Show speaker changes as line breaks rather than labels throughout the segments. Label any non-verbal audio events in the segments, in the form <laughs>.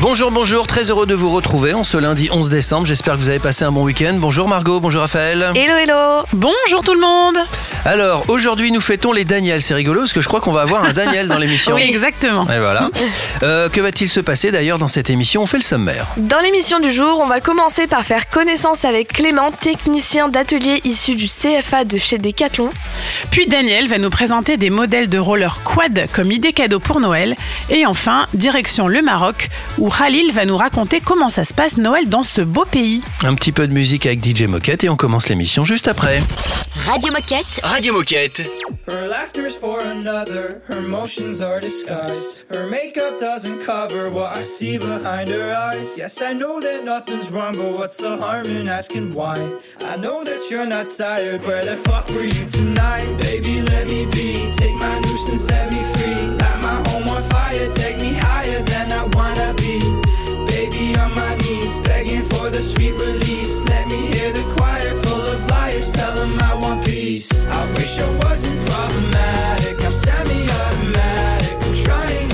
Bonjour, bonjour, très heureux de vous retrouver en ce lundi 11 décembre. J'espère que vous avez passé un bon week-end. Bonjour Margot, bonjour Raphaël.
Hello, hello
Bonjour tout le monde
Alors, aujourd'hui, nous fêtons les Daniels. C'est rigolo parce que je crois qu'on va avoir un Daniel dans l'émission. <laughs>
Oui, exactement.
Et voilà. Euh, que va-t-il se passer d'ailleurs dans cette émission? On fait le sommaire.
Dans l'émission du jour, on va commencer par faire connaissance avec Clément, technicien d'atelier issu du CFA de chez Decathlon.
Puis Daniel va nous présenter des modèles de roller quad comme idée cadeau pour Noël. Et enfin, direction le Maroc, où Khalil va nous raconter comment ça se passe Noël dans ce beau pays.
Un petit peu de musique avec DJ Moquette et on commence l'émission juste après.
Radio Moquette.
Radio Moquette.
Her laughter's for another, her motions are disguised. Her makeup doesn't cover what I see behind her eyes. Yes, I know that nothing's wrong, but what's the harm in asking why? I know that you're not tired, where the fuck were you tonight? Baby, let me be, take my noose and set me free. Light my home on fire, take me higher than I wanna be. Baby, on my knees, begging for the sweet release. Let me hear the choir full of liars, tell them I want peace. I wish I wasn't problematic, I'm semi-automatic. I'm trying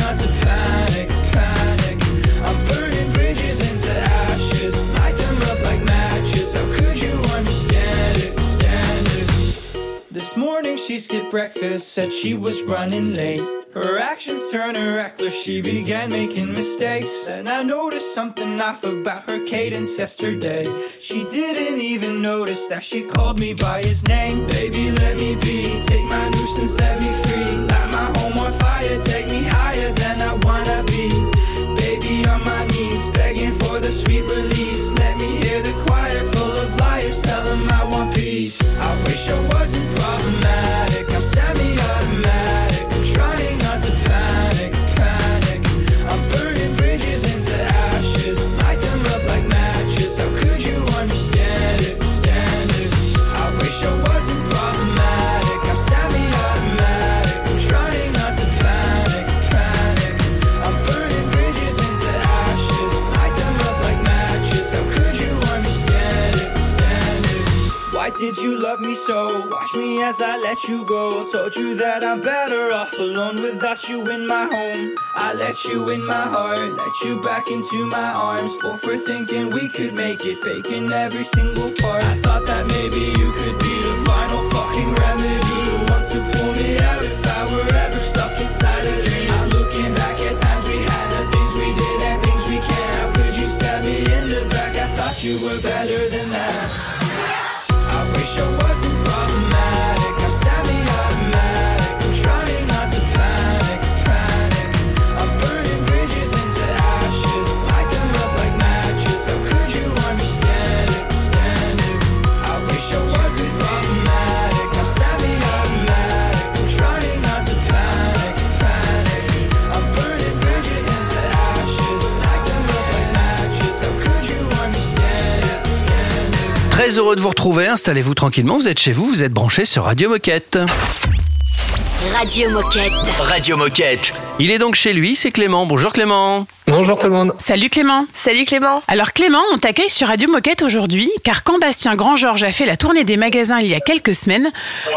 morning she skipped breakfast, said she was running late. Her actions turned her reckless, she began making mistakes. And I noticed something off about her cadence yesterday. She didn't even notice that she called me by his name. Baby, let me be, take my noose and set me free. Light my home on fire, take me higher than I wanna be. Baby, on my knees, begging for the sweet release. Let me hear the choir of liars, tell them I want peace. I wish I wasn't problematic, did you love me so? Watch me as I let you go. Told you that I'm better off alone without you in my home. I let you in my heart, let you back into my arms. Full for thinking we could make it, faking every single part. I thought that maybe you could be the final fucking remedy. The one to pull me out if I were ever stuck inside a dream. I'm looking back at times we had, the things we did and things we can't. How could you stab me in the back? I thought you were better than that.
Très heureux de vous retrouver. Installez-vous tranquillement. Vous êtes chez vous, vous êtes branchés sur Radio Moquette.
Radio Moquette.
Radio Moquette. Il est donc chez lui, c'est Clément. Bonjour Clément.
Bonjour tout le monde.
Salut Clément
Salut Clément
Alors Clément, on t'accueille sur Radio Moquette aujourd'hui, car quand Bastien Grand-Georges a fait la tournée des magasins il y a quelques semaines,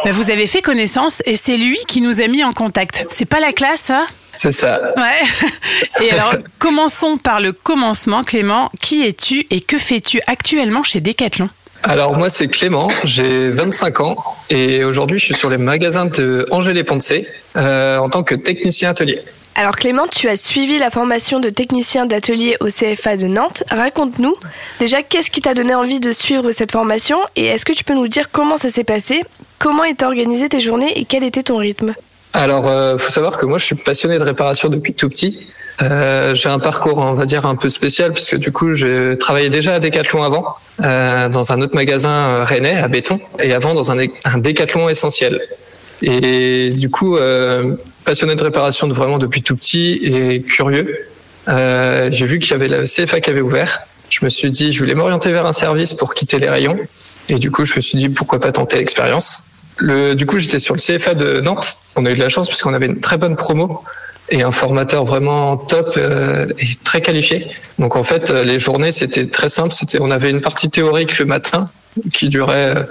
bah, vous avez fait connaissance et c'est lui qui nous a mis en contact. C'est pas la classe, ça?
C'est ça.
Ouais. <laughs> Et alors, commençons par le commencement, Clément. Qui es-tu et que fais-tu actuellement chez Decathlon?
Alors moi c'est Clément, j'ai 25 ans et aujourd'hui je suis sur les magasins de Angers les Poncé euh, en tant que technicien atelier.
Alors Clément, tu as suivi la formation de technicien d'atelier au CFA de Nantes. Raconte-nous déjà qu'est-ce qui t'a donné envie de suivre cette formation et est-ce que tu peux nous dire comment ça s'est passé, comment étaient organisées tes journées et quel était ton rythme?
Alors euh, faut savoir que moi je suis passionné de réparation depuis tout petit. Euh, j'ai un parcours, on va dire, un peu spécial puisque du coup, j'ai travaillé déjà à Decathlon avant, euh, dans un autre magasin euh, rennais à Béton, et avant dans un, un Decathlon essentiel. Et du coup, euh, passionné de réparation de vraiment depuis tout petit et curieux, euh, j'ai vu qu'il y avait le CFA qui avait ouvert. Je me suis dit, je voulais m'orienter vers un service pour quitter les rayons. Et du coup, je me suis dit, pourquoi pas tenter l'expérience. Le, du coup, j'étais sur le CFA de Nantes. On a eu de la chance parce qu'on avait une très bonne promo et un formateur vraiment top euh, et très qualifié. Donc en fait, euh, les journées c'était très simple. C'était, on avait une partie théorique le matin qui durait euh,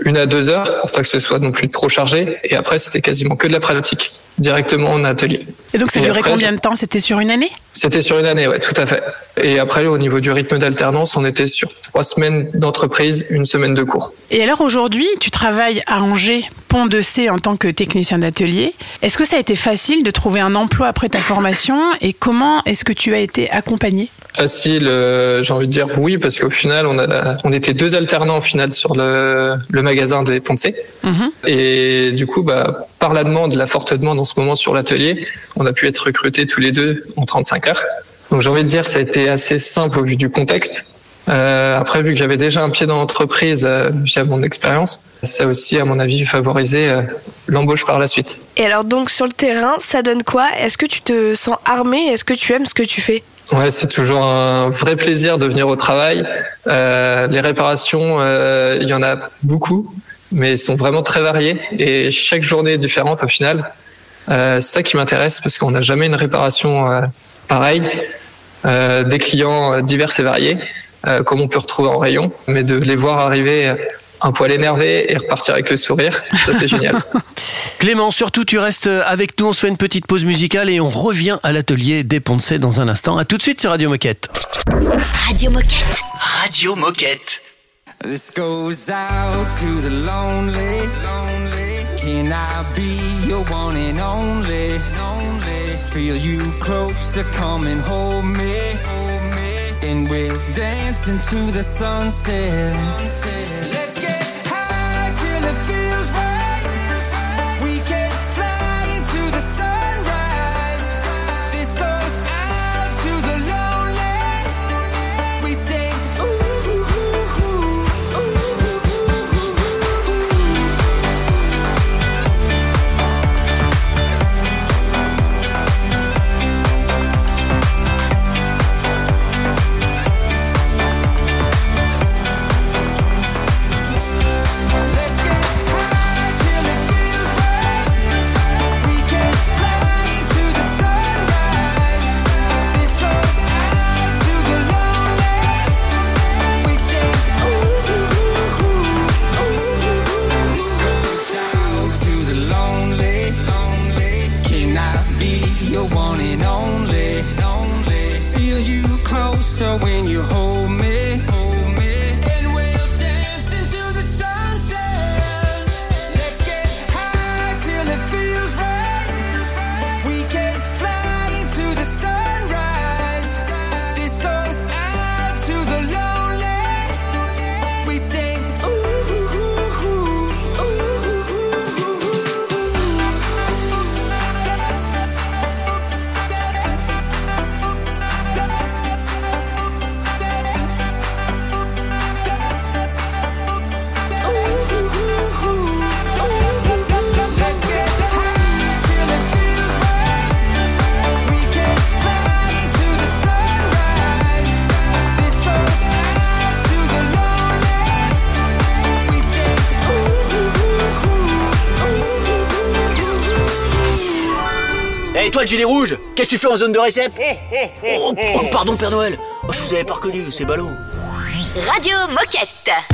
une à deux heures pour pas que ce soit non plus trop chargé. Et après, c'était quasiment que de la pratique directement en atelier.
Et donc ça durait combien de temps? C'était sur une année?
C'était sur une année, ouais, tout à fait. Et après, au niveau du rythme d'alternance, on était sur trois semaines d'entreprise, une semaine de cours.
Et alors aujourd'hui, tu travailles à Angers, Pont de C en tant que technicien d'atelier. Est-ce que ça a été facile de trouver un emploi après ta formation? Et comment est-ce que tu as été accompagné
Facile, euh, j'ai envie de dire oui, parce qu'au final, on, a, on était deux alternants au final sur le, le magasin des Poncé.
Mhm.
Et du coup, bah, par la demande, la forte demande en ce moment sur l'atelier, on a pu être recrutés tous les deux en 35 heures. Donc j'ai envie de dire, ça a été assez simple au vu du contexte. Euh, après, vu que j'avais déjà un pied dans l'entreprise euh, via mon expérience, ça a aussi, à mon avis, favorisé euh, l'embauche par la suite.
Et alors donc sur le terrain, ça donne quoi? Est-ce que tu te sens armé? Est-ce que tu aimes ce que tu fais?
Ouais, c'est toujours un vrai plaisir de venir au travail. Euh, les réparations, il y en a beaucoup, mais elles sont vraiment très variées et chaque journée est différente au final. Euh, c'est ça qui m'intéresse parce qu'on n'a jamais une réparation euh, pareille. Euh, des clients divers et variés, euh, comme on peut retrouver en rayon, mais de les voir arriver un poil énervé et repartir avec le sourire, ça c'est génial. <laughs>
Clément, surtout tu restes avec nous, on se fait une petite pause musicale et on revient à l'atelier des Poncé dans un instant. À tout de suite, c'est Radio Moquette.
Radio Moquette.
Radio Moquette.
This goes out to the lonely. lonely. Can I be your one and only? Feel you close to come and hold me. Hold me. And we'll dance into the sunset. Let's get
tu fais en zone de récep oh, oh, pardon Père Noël, oh, je vous avais pas reconnu, c'est ballot.
Radio Moquette.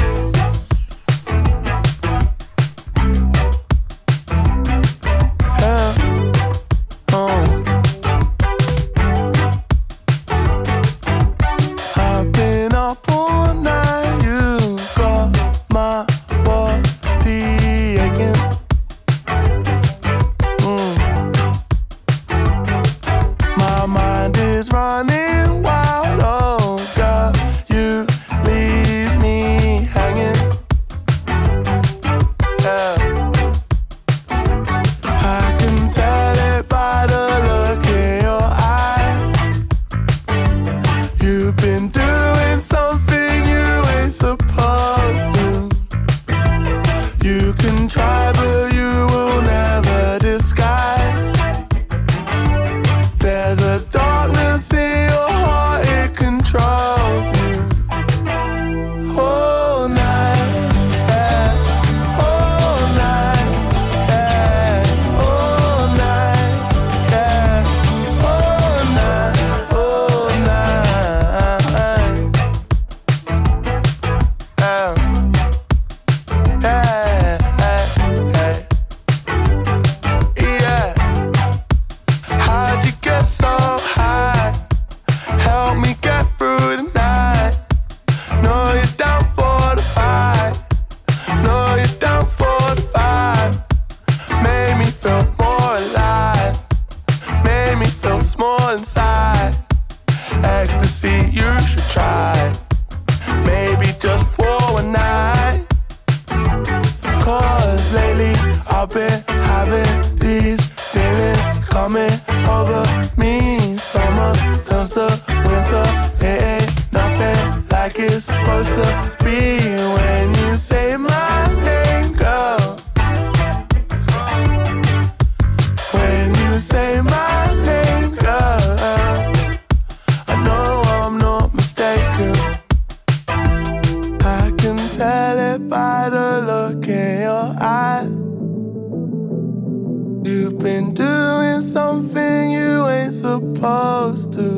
Supposed to.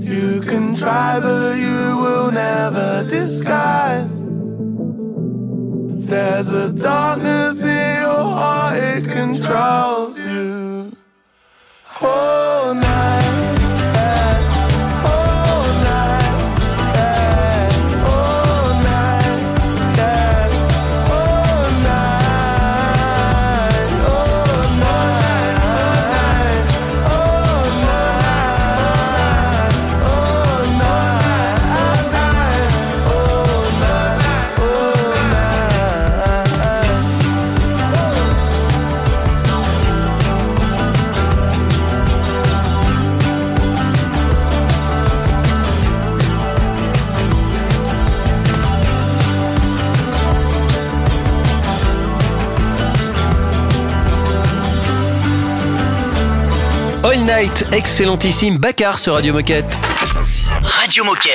You can try, but you will never disguise. There's a darkness in your heart, it controls you.
Whole
Excellentissime Baccar sur Radio Moquette.
Radio Moquette.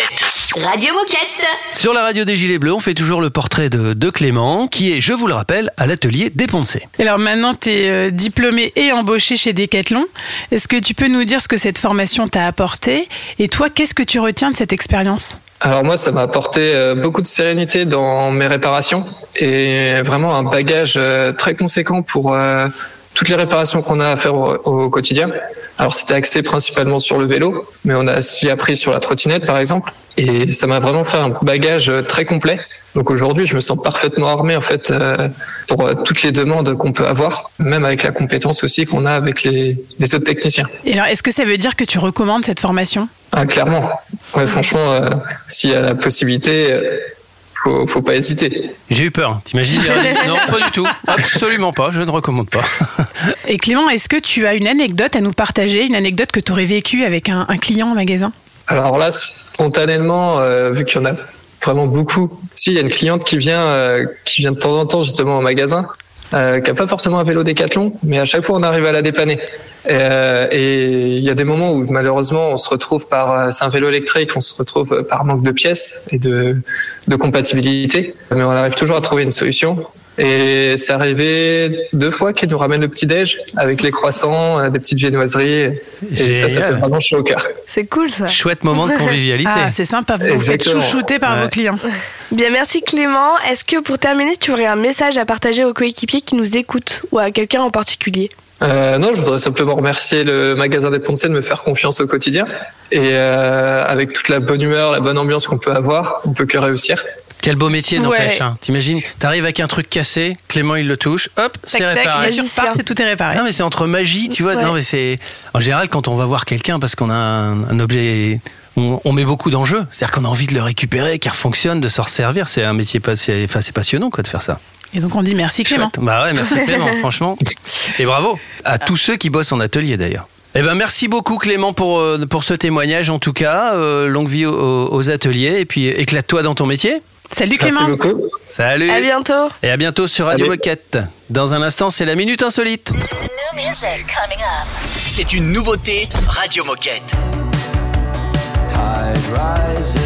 Radio Moquette.
Sur la radio des Gilets Bleus, on fait toujours le portrait de, de Clément, qui est, je vous le rappelle, à l'atelier.
Et Alors maintenant, tu es diplômé et embauché chez Decathlon. Est-ce que tu peux nous dire ce que cette formation t'a apporté? Et toi, qu'est-ce que tu retiens de cette expérience?
Alors moi, ça m'a apporté euh, beaucoup de sérénité dans mes réparations et vraiment un bagage euh, très conséquent pour euh, toutes les réparations qu'on a à faire au, au quotidien. Alors c'était axé principalement sur le vélo, mais on a aussi appris sur la trottinette par exemple. Et ça m'a vraiment fait un bagage euh, très complet. Donc aujourd'hui, je me sens parfaitement armé en fait euh, pour euh, toutes les demandes qu'on peut avoir, même avec la compétence aussi qu'on a avec les, les autres techniciens.
Et alors, est-ce que ça veut dire que tu recommandes cette formation?
Ah, clairement. Ouais, franchement, euh, s'il y a la possibilité, faut, faut pas hésiter.
J'ai eu peur, t'imagines <laughs> Non, pas du tout, absolument pas, je ne recommande pas.
Et Clément, est-ce que tu as une anecdote à nous partager, une anecdote que tu aurais vécue avec un, un client en magasin?
Alors là, spontanément, euh, vu qu'il y en a vraiment beaucoup, si il y a une cliente qui vient, euh, qui vient de temps en temps justement au magasin, euh, qui a pas forcément un vélo Décathlon, mais à chaque fois on arrive à la dépanner. Et, euh, il y a des moments où malheureusement on se retrouve par, euh, c'est un vélo électrique, on se retrouve par manque de pièces et de, de compatibilité, mais on arrive toujours à trouver une solution. Et c'est arrivé deux fois qu'il nous ramène le petit déj avec les croissants, euh, des petites viennoiseries. Et ça, ça fait vraiment chaud au cœur.
C'est cool ça.
Chouette moment de convivialité.
Ah, c'est sympa, vous vous faites chouchouter par
Ouais.
vos clients.
Bien, merci Clément. Est-ce que pour terminer, tu aurais un message à partager aux coéquipiers qui nous écoutent ou à quelqu'un en particulier?
Euh, non, je voudrais simplement remercier le magasin des Poncés de me faire confiance au quotidien. Et euh, avec toute la bonne humeur, la bonne ambiance qu'on peut avoir, on peut que réussir.
Quel beau métier, n'empêche.
Ouais.
hein. T'imagines, t'arrives avec un truc cassé, Clément il le touche, hop, c'est
Tac, tac,
réparé.
Magicien.
repars, c'est tout est réparé.
Non mais c'est entre magie, tu vois.
Ouais.
Non mais c'est en général quand on va voir quelqu'un parce qu'on a un, un objet, on, on met beaucoup d'enjeux. C'est-à-dire qu'on a envie de le récupérer, qu'il fonctionne, de s'en servir. C'est un métier pas, c'est, enfin c'est passionnant quoi de faire ça.
Et donc on dit merci Clément.
Chouette. Bah ouais, merci Clément, <laughs> franchement. Et bravo à tous ceux qui bossent en atelier d'ailleurs. Eh ben merci beaucoup Clément pour euh, pour ce témoignage en tout cas. Euh, longue vie aux, aux ateliers et puis éclate-toi dans ton métier.
Salut
Merci
Clément.
beaucoup.
Salut.
À bientôt.
Et à bientôt sur Radio. Moquette. Dans un instant, c'est la minute insolite.
C'est une nouveauté Radio Moquette.
Tide rises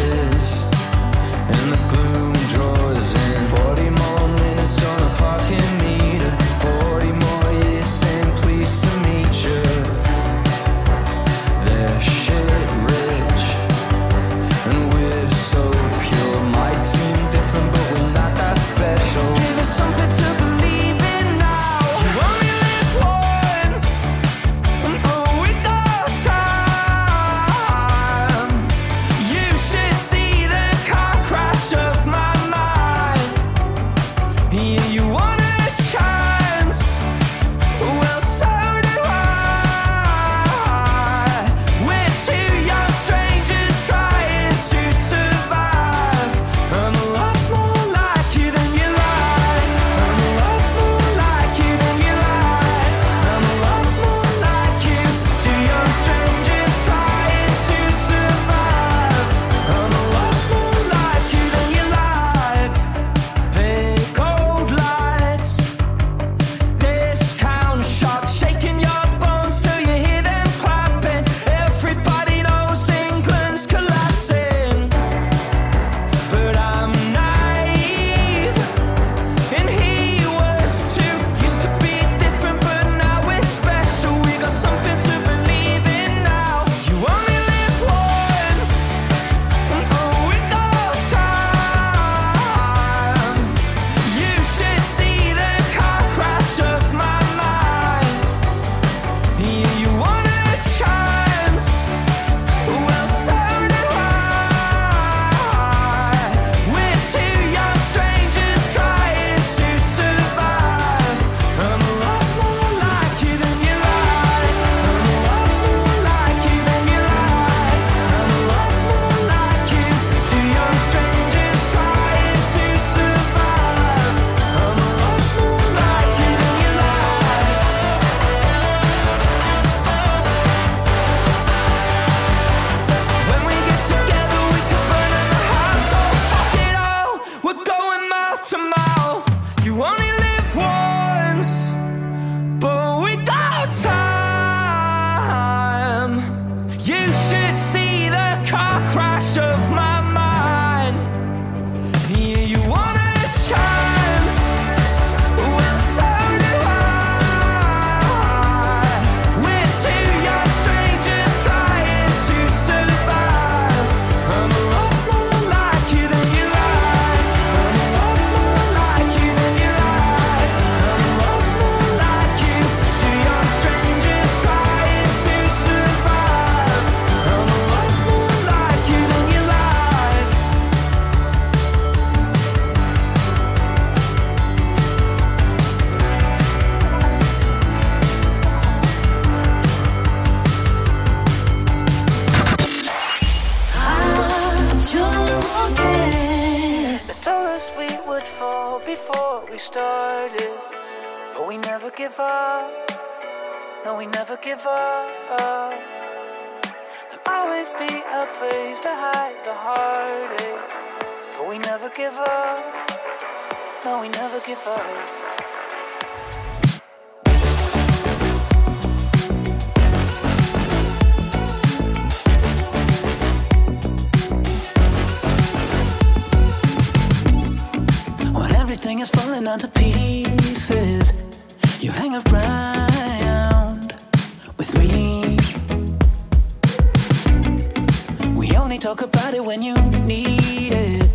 talk about it when you need it.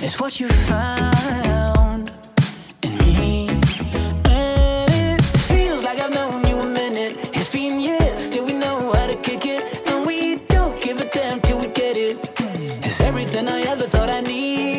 It's what you found in me. And it feels like I've known you a minute. It's been years, still we know how to kick it. And we don't give a damn till we get it. It's everything I ever thought I needed.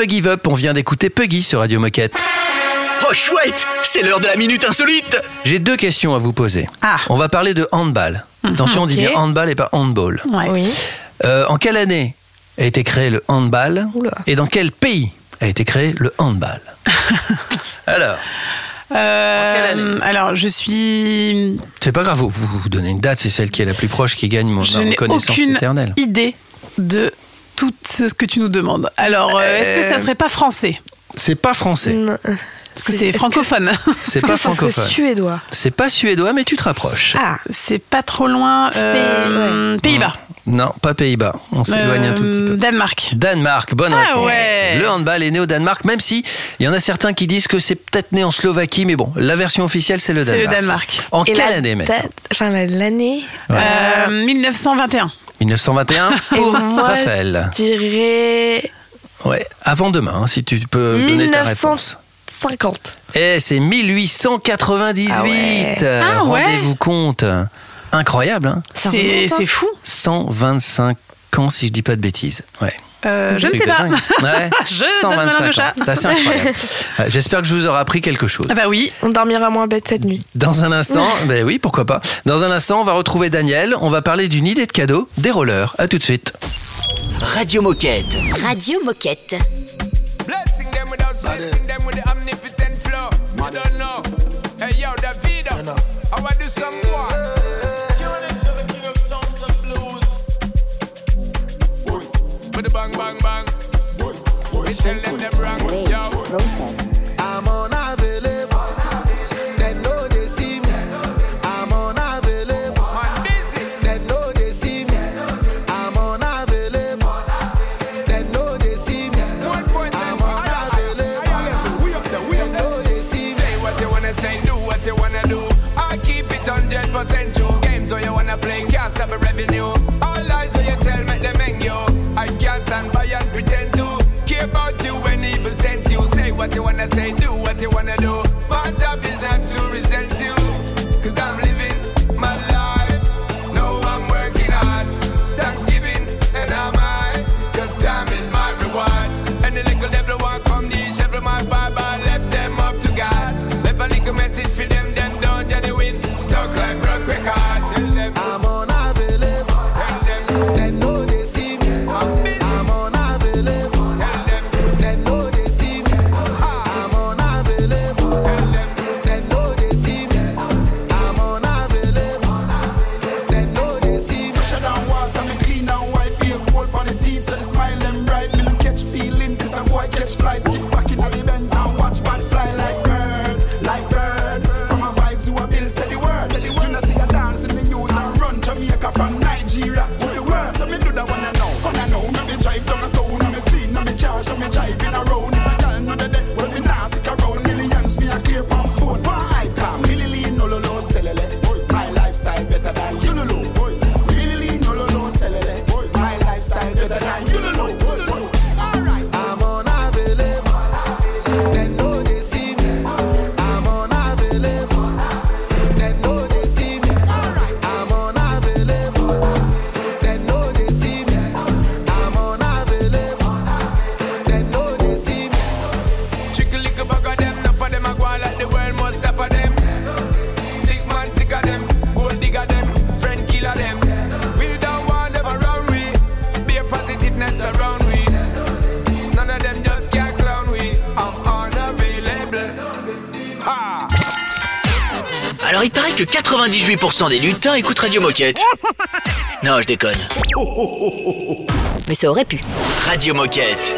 Never Give Up,
on vient d'écouter Puggy sur Radio Moquette.
Oh chouette, c'est l'heure de la minute insolite.
J'ai deux questions à vous poser.
Ah.
On va parler de handball. Attention, on dit bien handball et pas handball.
Ouais.
Oui.
Euh, en quelle année a été créé le handball
Oula.
Et dans quel pays a été créé le handball <laughs> Alors,
Euh,
quelle année
alors, je suis.
c'est pas grave, vous, vous vous donnez une date, c'est celle qui est la plus proche qui gagne mon
Je
reconnaissance
aucune
éternelle.
idée de tout ce que tu nous demandes. Alors, euh, est-ce que ça serait pas français
C'est pas français,
Non.
Parce que
C'est-
c'est francophone. <laughs>
c'est pas francophone.
suédois.
C'est pas suédois, mais tu te rapproches.
Ah,
C'est pas trop loin. euh, Pays-Bas.
Non, pas Pays-Bas. On s'éloigne un tout petit peu.
Euh, Danemark.
Danemark, bonne
Ah
réponse.
ouais.
Le handball est né au Danemark, même si il y en a certains qui disent que c'est peut-être né en Slovaquie, mais bon, la version officielle c'est le
C'est le
Danemark.
Danemark.
En
et
quelle
la
année
date- enfin, la- l'année.
Euh, 1921.
1921 <laughs>
Et
pour
moi,
Raphaël.
je dirais
Ouais, avant demain, hein, si tu peux donner ta
1900.
réponse.
50.
Eh, c'est 1898.
Ah ouais.
Euh,
Ah ouais.
Rendez-vous compte. Incroyable, hein.
c'est fou.
125 ans, si je dis pas de bêtises. Ouais.
Euh, je ne sais pas. <laughs>
Ouais.
Je donne ma langue au chat.
ans. C'est assez incroyable. Ouais, J'espère que je vous aurai appris quelque chose.
Ah bah oui.
On dormira moins bête cette nuit.
Dans un instant, <laughs> ben oui, pourquoi pas. Dans un instant, on va retrouver Daniel. On va parler d'une idée de cadeau, des rollers. À tout de suite.
Radio Moquette.
Radio Moquette.
Blessing content, date, process, You
wanna do.
98% des lutins écoutent Radio Moquette. <laughs> Non, je déconne.
Mais ça aurait pu.
Radio Moquette.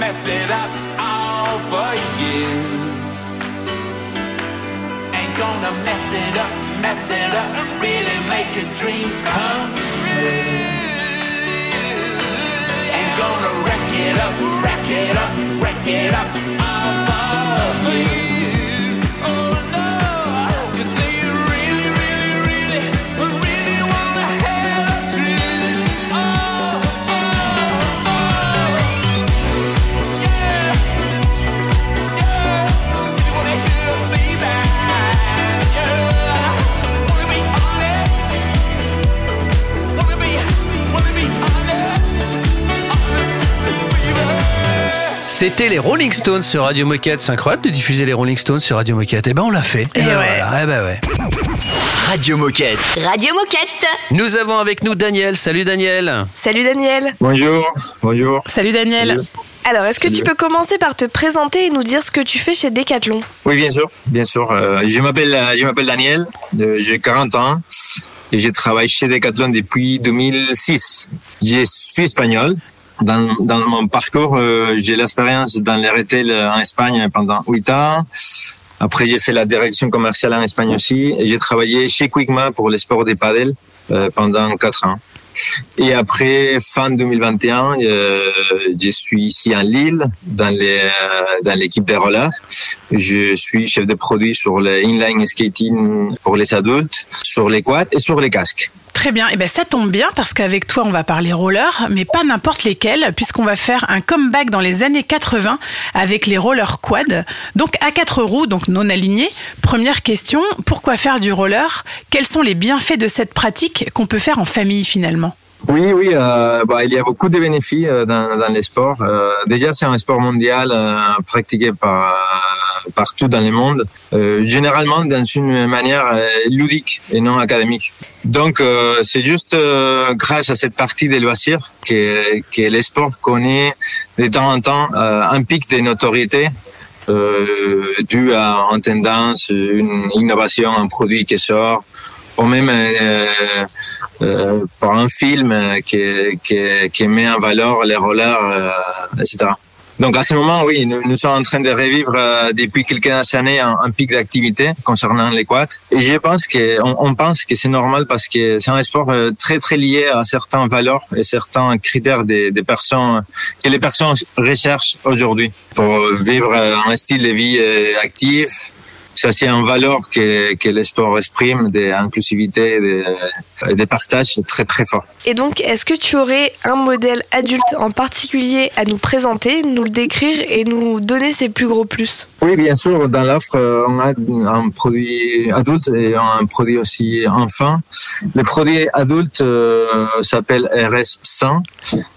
mess it up all for you. Ain't gonna mess it up, mess it up, really make your dreams come true. Ain't gonna wreck it up, wreck it up, wreck it up all for you.
C'était les Rolling Stones sur Radio Moquette. C'est incroyable de diffuser les Rolling Stones sur Radio Moquette. Eh ben, on l'a fait.
Et
ben,
ouais.
voilà. Eh ben, ouais.
Radio Moquette.
Radio Moquette.
Nous avons avec nous Daniel. Salut Daniel.
Salut Daniel.
Bonjour, bonjour.
Salut Daniel.
Alors, est-ce que tu peux commencer par te présenter et nous dire ce que tu fais chez Decathlon?
Oui, bien sûr, bien sûr. Euh, je m'appelle, euh, je m'appelle Daniel. euh, j'ai 40 ans et je travaille chez Decathlon depuis 2006. Je suis espagnol. Dans, dans mon parcours, euh, j'ai l'expérience dans les retail en Espagne pendant 8 ans. Après, j'ai fait la direction commerciale en Espagne aussi. J'ai travaillé chez Quickma pour les sports des padel euh, pendant 4 ans. Et après, fin 2021, euh, je suis ici à Lille, dans les, euh, dans l'équipe des rollers. Je suis chef de produit sur le inline skating pour les adultes, sur les quads et sur les casques.
Très bien, et ben ça tombe bien parce qu'avec toi on va parler roller, mais pas n'importe lesquels, puisqu'on va faire un comeback dans les années 80 avec les rollers quad, donc à quatre roues, donc non alignés. Première question, pourquoi faire du roller? Quels sont les bienfaits de cette pratique qu'on peut faire en famille finalement?
Oui, oui, euh, bah, il y a beaucoup de bénéfices euh, dans, les sports. Euh, déjà, c'est un sport mondial pratiqué par, partout dans le monde, euh, généralement dans une manière euh, ludique et non académique. Donc, euh, c'est juste grâce à cette partie des loisirs que, que les sports connaît de temps en temps un pic de notoriété dû à une tendance, une innovation, un produit qui sort, ou même par un film qui, qui, met en valeur les rollers, etc. Donc à ce moment, oui, nous, nous sommes en train de revivre euh, depuis quelques années un, un pic d'activité concernant les. Et je pense que on, on pense que c'est normal parce que c'est un sport euh, très très lié à certaines valeurs et certains critères des, des personnes que les personnes recherchent aujourd'hui pour vivre euh, un style de vie euh, actif. Ça, c'est une valeur que, que le sport exprime, d'inclusivité et de, de partage très très fort.
Et donc, est-ce que tu aurais un modèle adulte en particulier à nous présenter, nous le décrire et nous donner ses plus gros plus?
Oui, bien sûr. Dans l'offre, on a un produit adulte et un produit aussi enfant. Le produit adulte euh, s'appelle RS100.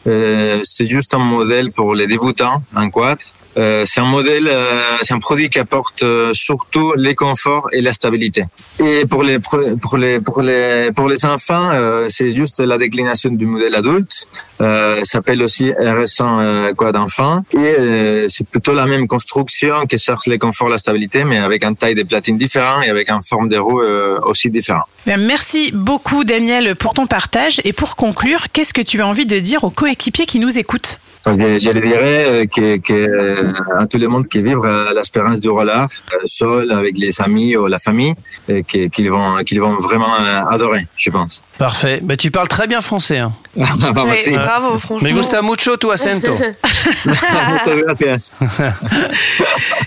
Euh, c'est juste un modèle pour les débutants en quad. Euh, c'est un modèle, euh, c'est un produit qui apporte euh, surtout les conforts et la stabilité. Et pour les pour les pour les pour les enfants, c'est juste la déclination du modèle adulte. Euh, ça s'appelle aussi RS100 euh, quad enfant et c'est plutôt la même construction qui cherche les conforts, la stabilité, mais avec un taille de platine différent et avec une forme de roue euh, aussi différent.
Ben, Merci beaucoup Daniel pour ton partage, et pour conclure, qu'est-ce que tu as envie de dire aux coéquipiers qui nous écoutent?
Je, dirais que, que à tout le monde qui vivent euh, l'expérience du roller, euh, seul, avec les amis ou la famille, euh, qu'ils vont, qu'ils vont vraiment euh, adorer, je pense.
Parfait. Bah, tu parles très bien français. Hein.
Merci.
Oui, bravo, franchement.
Me gusta mucho tu acento. <laughs>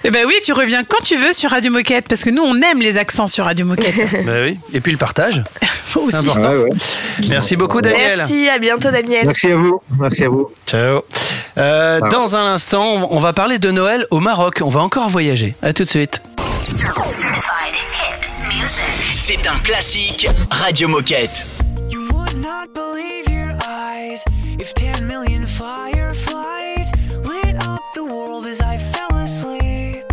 Eh ben oui, tu reviens quand tu veux sur Radio Moquette, parce que nous on aime les accents sur Radio Moquette. <laughs>
bah oui. Et puis le partage. <laughs>
Aussi.
Important.
Ouais, ouais.
Merci beaucoup Daniel.
Merci, à bientôt Daniel.
Merci à vous. Merci à vous.
Ciao. Euh, dans un instant, on va parler de Noël au Maroc. On va encore voyager. À tout de suite.
C'est un classique Radio Moquette.
You would not believe your if 10 million fireflies lit up the world as I fell asleep.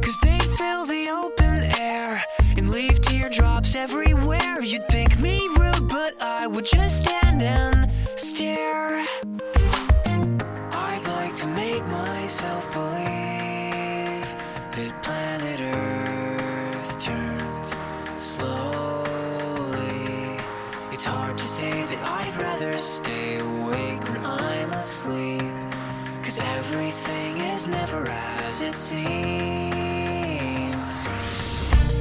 Cause they fill the open air and leave teardrops everywhere. You'd think me rude, but I would just stand and stare. I'd like to make myself believe say that I'd rather stay awake when I'm asleep. Cause everything is never as it seems.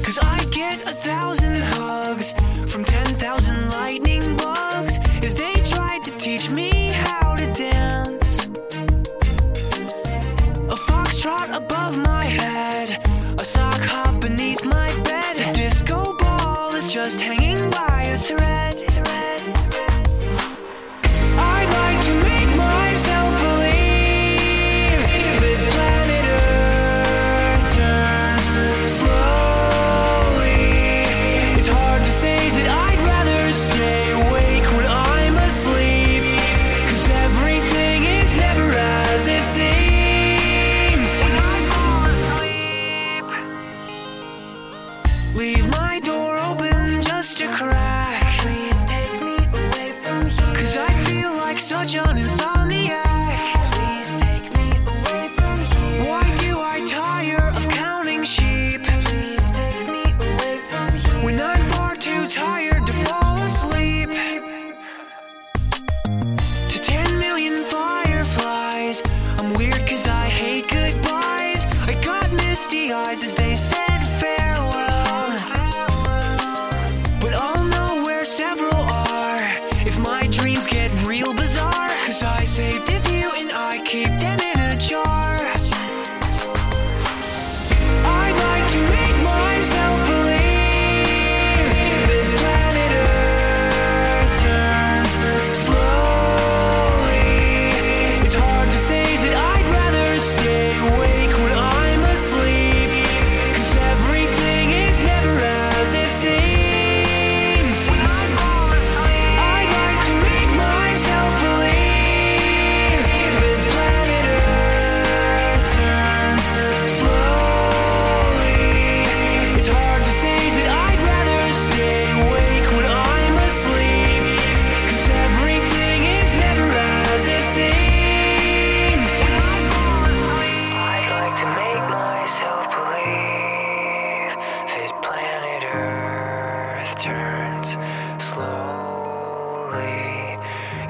Cause I get a thousand hugs from 10,000 lightning bugs as they tried to teach me how to dance. A foxtrot above my head, a sock hop beneath my bed. A disco ball is just hanging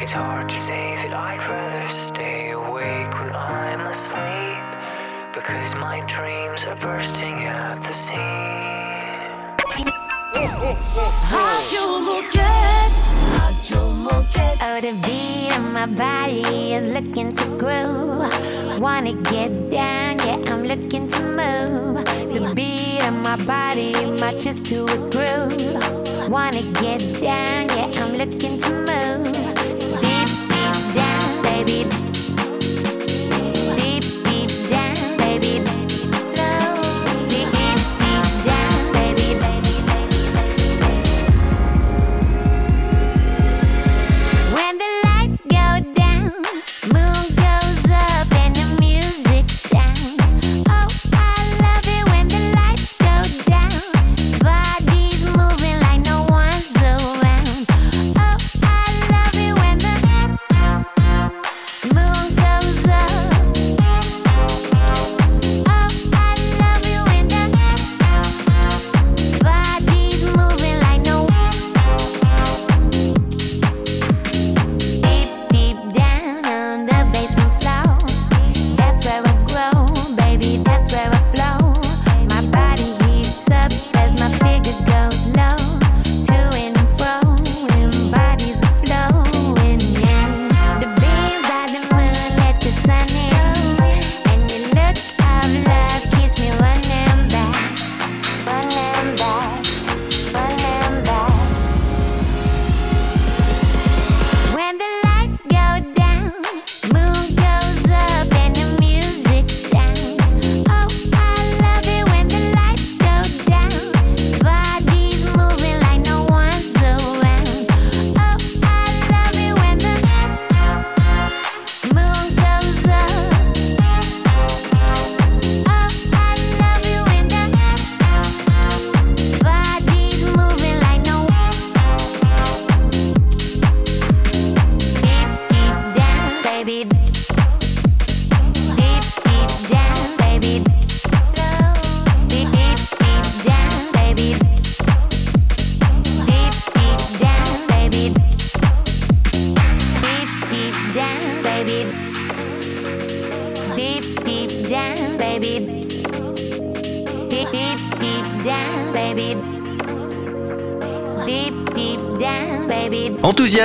It's hard to say that I'd rather stay awake when I'm asleep. Because my dreams are bursting at the seams.
Oh, the beat of my body is looking to groove. Wanna get down, yeah, I'm looking to move. The beat of my body matches to a groove. Wanna get down, yeah, I'm looking to move.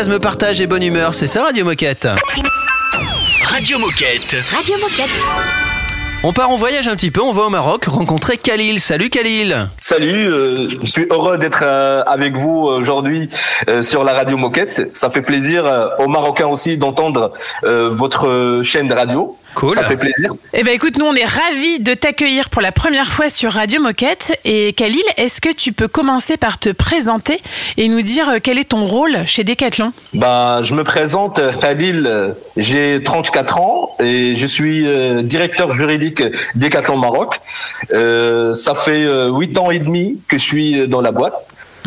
Enthousiasme, partage et bonne humeur, c'est ça Radio Moquette.
Radio Moquette.
Radio Moquette.
On part en voyage un petit peu, on va au Maroc rencontrer Khalil. Salut Khalil.
Salut, euh, je suis heureux d'être euh, avec vous aujourd'hui euh, sur la radio Moquette. Ça fait plaisir euh, aux Marocains aussi d'entendre euh, votre chaîne de radio.
Cool.
Ça fait plaisir.
Eh ben écoute, nous on est ravis de t'accueillir pour la première fois sur Radio Moquette. Et Khalil, est-ce que tu peux commencer par te présenter et nous dire euh, quel est ton rôle chez Decathlon?
Ben, je me présente, euh, Khalil, euh, j'ai 34 ans et je suis euh, directeur juridique Decathlon Maroc. Euh, ça fait euh, 8 ans et demi que je suis dans la boîte.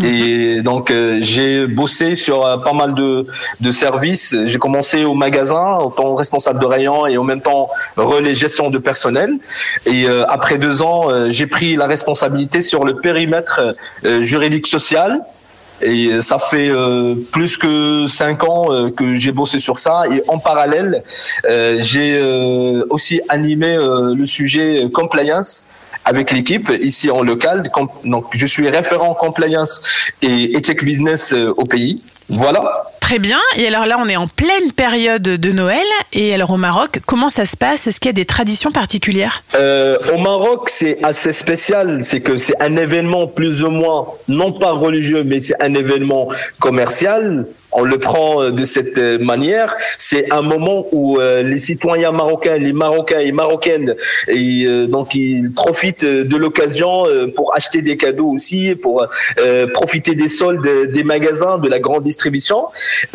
Et donc euh, j'ai bossé sur euh, pas mal de, de services. J'ai commencé au magasin en tant que responsable de rayon et en même temps relais gestion de personnel. Et euh, après deux ans, j'ai pris la responsabilité sur le périmètre juridique social. Et ça fait euh, plus que cinq ans euh, que j'ai bossé sur ça. Et en parallèle, euh, j'ai aussi animé le sujet compliance avec l'équipe ici en local. Donc, je suis référent compliance et ethic business euh, au pays. Voilà.
Très bien. Et alors là, on est en pleine période de Noël. Et alors au Maroc, comment ça se passe? Est-ce qu'il y a des traditions particulières?
Euh, au Maroc, c'est assez spécial. C'est que c'est un événement plus ou moins, non pas religieux, mais c'est un événement commercial. On le prend euh, de cette euh, manière. C'est un moment où euh, les citoyens marocains, les Marocains et Marocaines, et, euh, donc ils profitent euh, de l'occasion pour acheter des cadeaux aussi, pour profiter des soldes des magasins, de la grande distribution.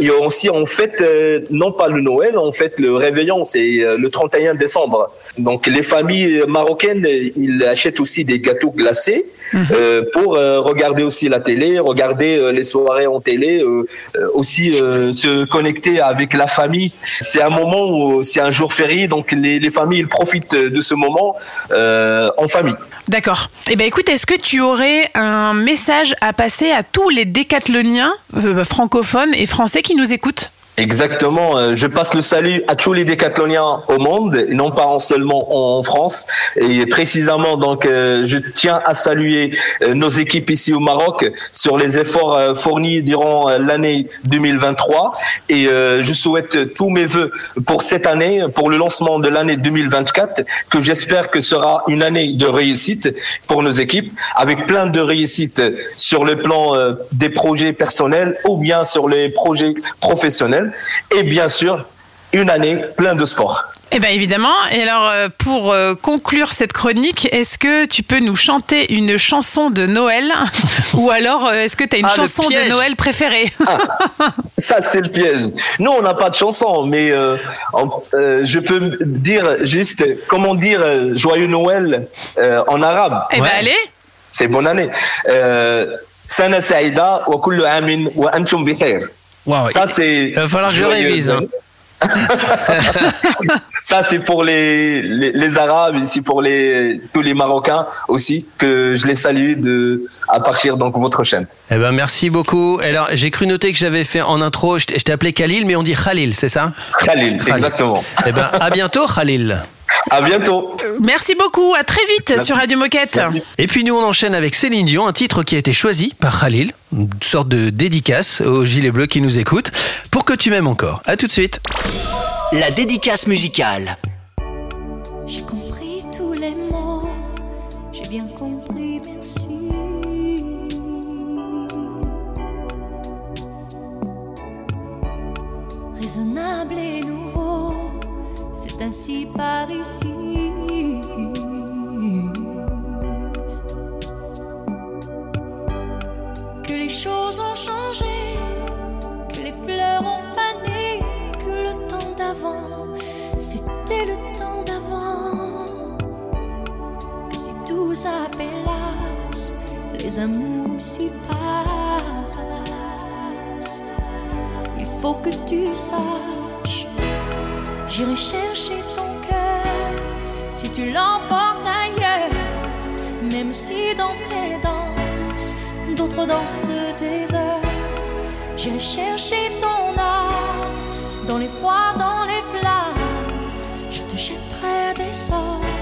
Et aussi, on fête non pas le Noël, on fête le réveillon. C'est le 31 décembre. Donc les familles marocaines, ils achètent aussi des gâteaux glacés euh, pour euh, regarder aussi la télé, regarder euh, les soirées en télé, aussi se connecter avec la famille. C'est un moment où c'est un jour férié, donc les, les familles profitent de ce moment en famille.
D'accord. Eh ben écoute, est-ce que tu aurais un message à passer à tous les décathloniens francophones et français qui nous écoutent?
Exactement. euh, Je passe le salut à tous les décathloniens au monde, non pas en seulement en France. Et précisément, donc, euh, je tiens à saluer euh, nos équipes ici au Maroc sur les efforts fournis durant l'année 2023. Et je souhaite tous mes voeux pour cette année, pour le lancement de l'année 2024, que j'espère que sera une année de réussite pour nos équipes, avec plein de réussites sur le plan des projets personnels ou bien sur les projets professionnels. Et bien sûr, une année plein de sport.
Eh bien évidemment. Et alors euh, pour euh, conclure cette chronique, est-ce que tu peux nous chanter une chanson de Noël <laughs> <laughs> ou alors euh, est-ce que tu as une
Ah,
chanson de. Noël préférée
Ça, c'est le piège. Nous, on n'a pas de chanson, mais euh, en- euh, je peux dire juste comment dire euh, Joyeux Noël euh, en arabe.
Eh ben allez.
C'est bonne année. Euh, Sana Saïda wa kullu amin wa antum bi Ça, c'est.
Il va falloir que je révise, hein. <laughs>
Ça, c'est pour les, les, les Arabes, ici pour les, tous les Marocains aussi, que je les salue de, à partir donc votre chaîne.
Eh ben merci beaucoup. Alors j'ai cru noter que j'avais fait en intro, je t'ai appelé Khalil, mais on dit Khalil, c'est ça?
Khalil, exactement.
Eh ben à bientôt Khalil.
À bientôt.
Merci beaucoup. À très vite sur Radio Moquette.
Et puis nous on enchaîne avec Céline Dion, un titre qui a été choisi par Khalil, une sorte de dédicace aux gilets bleus qui nous écoutent, pour que tu m'aimes encore. À tout de suite.
La dédicace musicale.
J'ai compris tous les mots, j'ai bien compris, merci. Raisonnable et nouveau, c'est ainsi par ici. Que les choses ont changé, que les fleurs ont fané, que le temps d'avant, c'était le temps d'avant. Que si tout s'appelasse, les amours s'y passent. Il faut que tu saches, j'irai chercher ton cœur si tu l'emportes ailleurs, même si dans tes danses, d'autres dansent des heures. J'irai chercher ton âme dans les froids, dans les flammes. Je te jetterai des sorts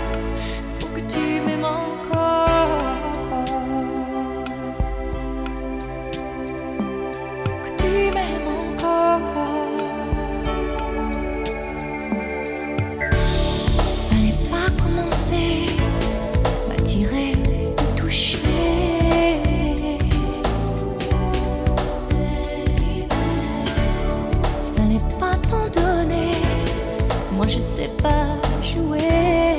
sais pas jouer.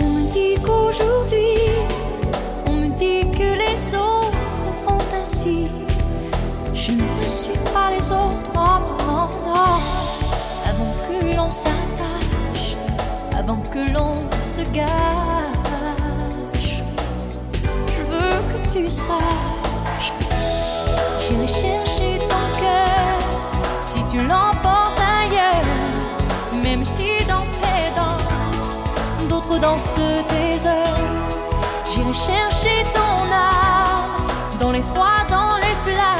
On me dit qu'aujourd'hui, on me dit que les autres font ainsi. Je ne suis pas les autres, non, non, non. Avant que l'on s'attache, avant que l'on se gâche, je veux que tu saches. Dansent tes heures. J'irai chercher ton âme dans les froids, dans les flammes.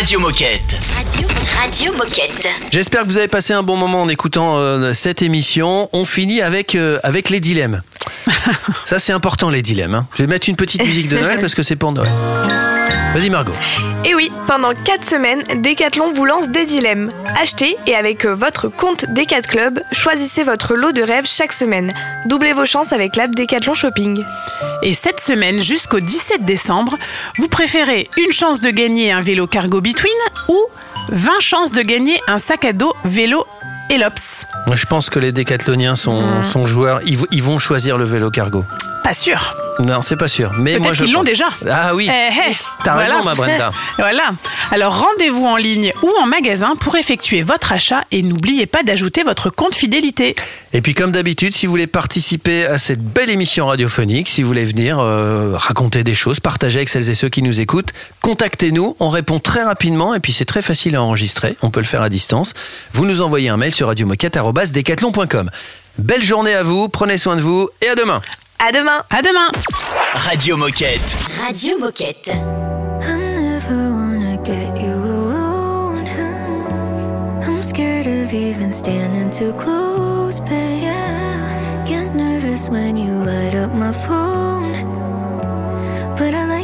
Radio Moquette.
Radio, Moquette.
J'espère que vous avez passé un bon moment en écoutant euh, cette émission. On finit avec, euh, avec les dilemmes. <laughs> Ça, c'est important, les dilemmes. hein. Je vais mettre une petite musique de Noël parce que c'est pour Noël. Vas-y, Margot.
Et oui, pendant 4 semaines, Decathlon vous lance des dilemmes. Achetez et avec euh, votre compte Decat Club, choisissez votre lot de rêves chaque semaine. Doublez vos chances avec l'app Decathlon Shopping.
Et cette semaine, jusqu'au 17 décembre, vous préférez une chance de gagner un vélo cargo Between ou 20 chances de gagner un sac à dos vélo Elops
Moi, je pense que les décathloniens sont, sont joueurs. Ils vont choisir le vélo cargo.
Pas sûr.
Non, c'est pas sûr. Mais moi,
Peut-être
je
qu'ils l'ont
pense.
déjà.
Ah oui.
Eh, eh,
T'as raison, ma Brenda. <laughs>
voilà. Alors rendez-vous en ligne ou en magasin pour effectuer votre achat et n'oubliez pas d'ajouter votre compte fidélité.
Et puis comme d'habitude, si vous voulez participer à cette belle émission radiophonique, si vous voulez venir euh, raconter des choses, partager avec celles et ceux qui nous écoutent, contactez-nous, on répond très rapidement et puis c'est très facile à enregistrer, on peut le faire à distance. Vous nous envoyez un mail sur radiomoquette@decathlon.com. Belle journée à vous, prenez soin de vous et à demain.
À demain.
À demain.
Radio Moquette.
Radio Moquette.
I never wanna get you alone. I'm scared of even standing too close, but yeah. Get nervous when you light up my phone. But I like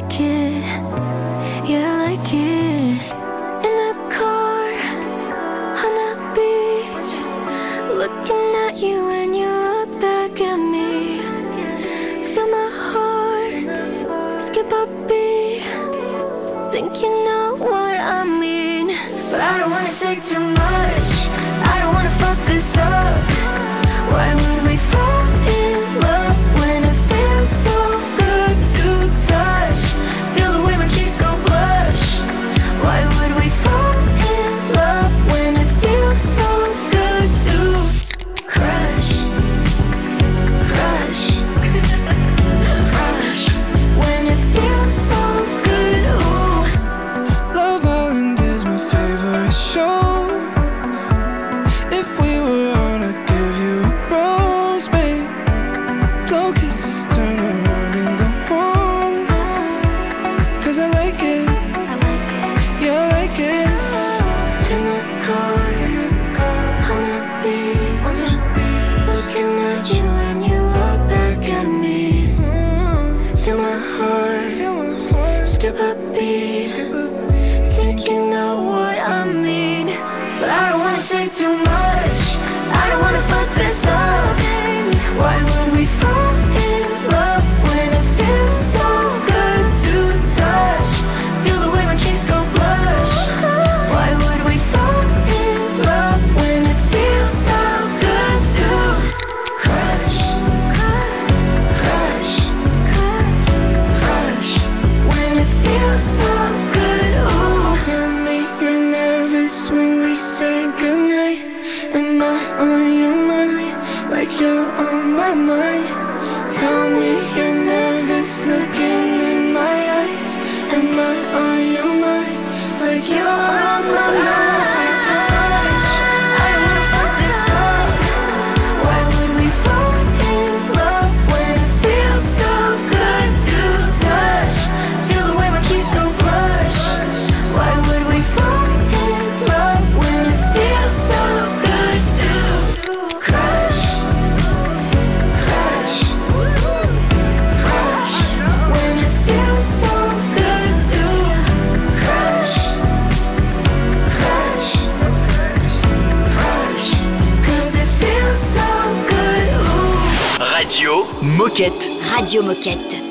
sun
Radio Moquette.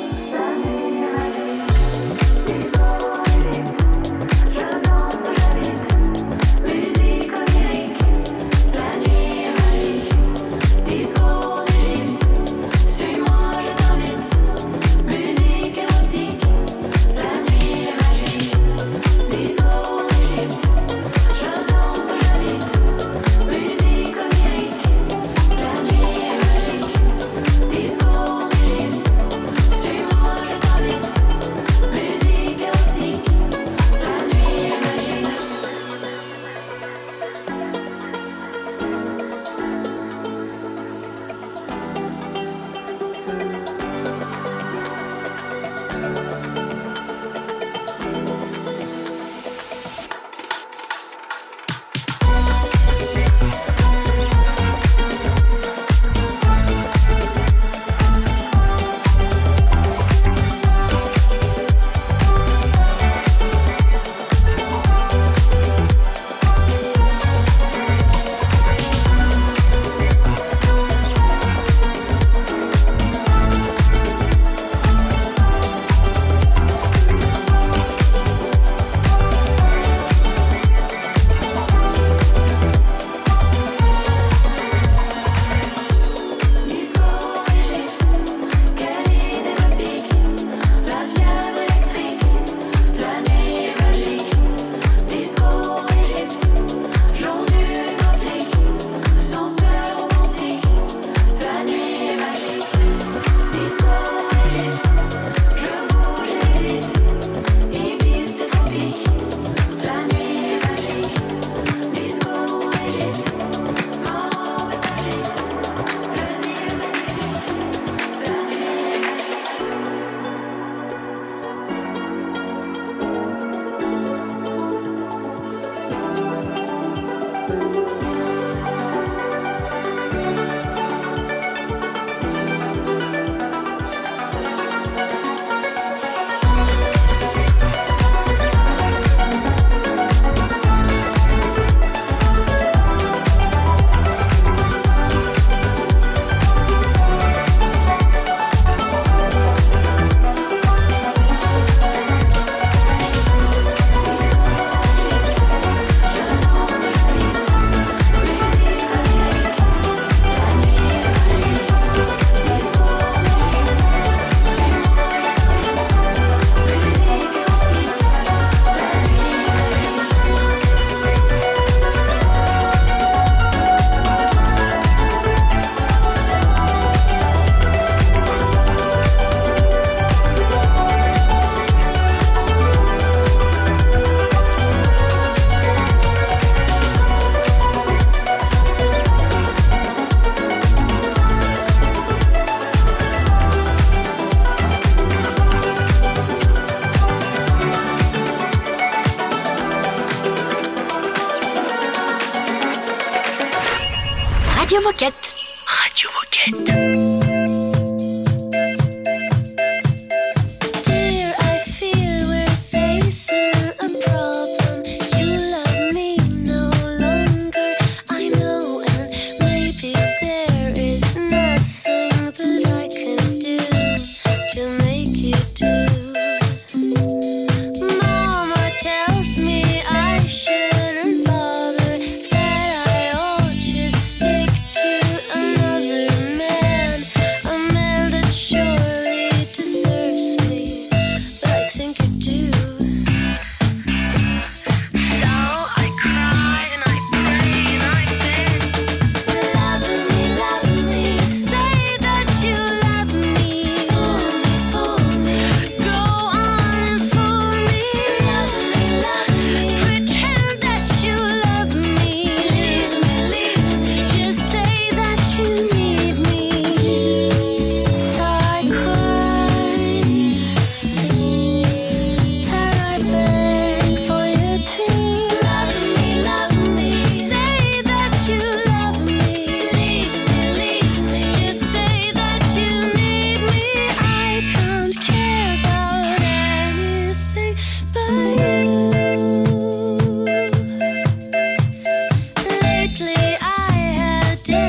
Pocket.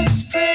whisper.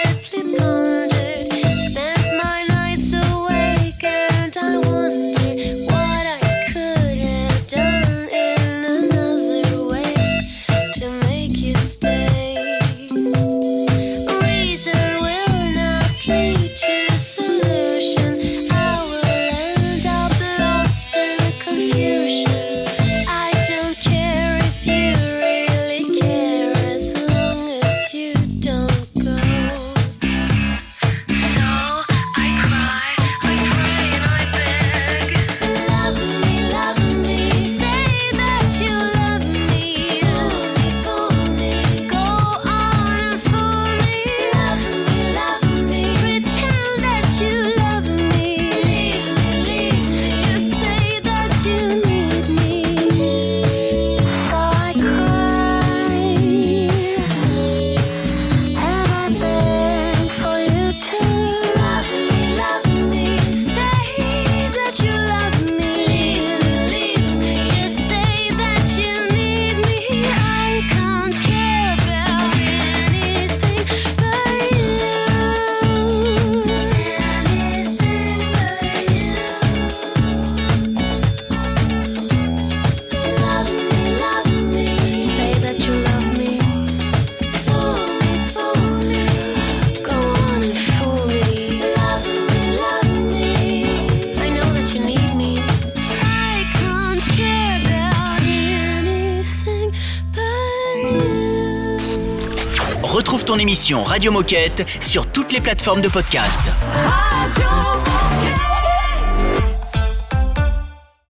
émission Radio Moquette sur toutes les plateformes de podcast.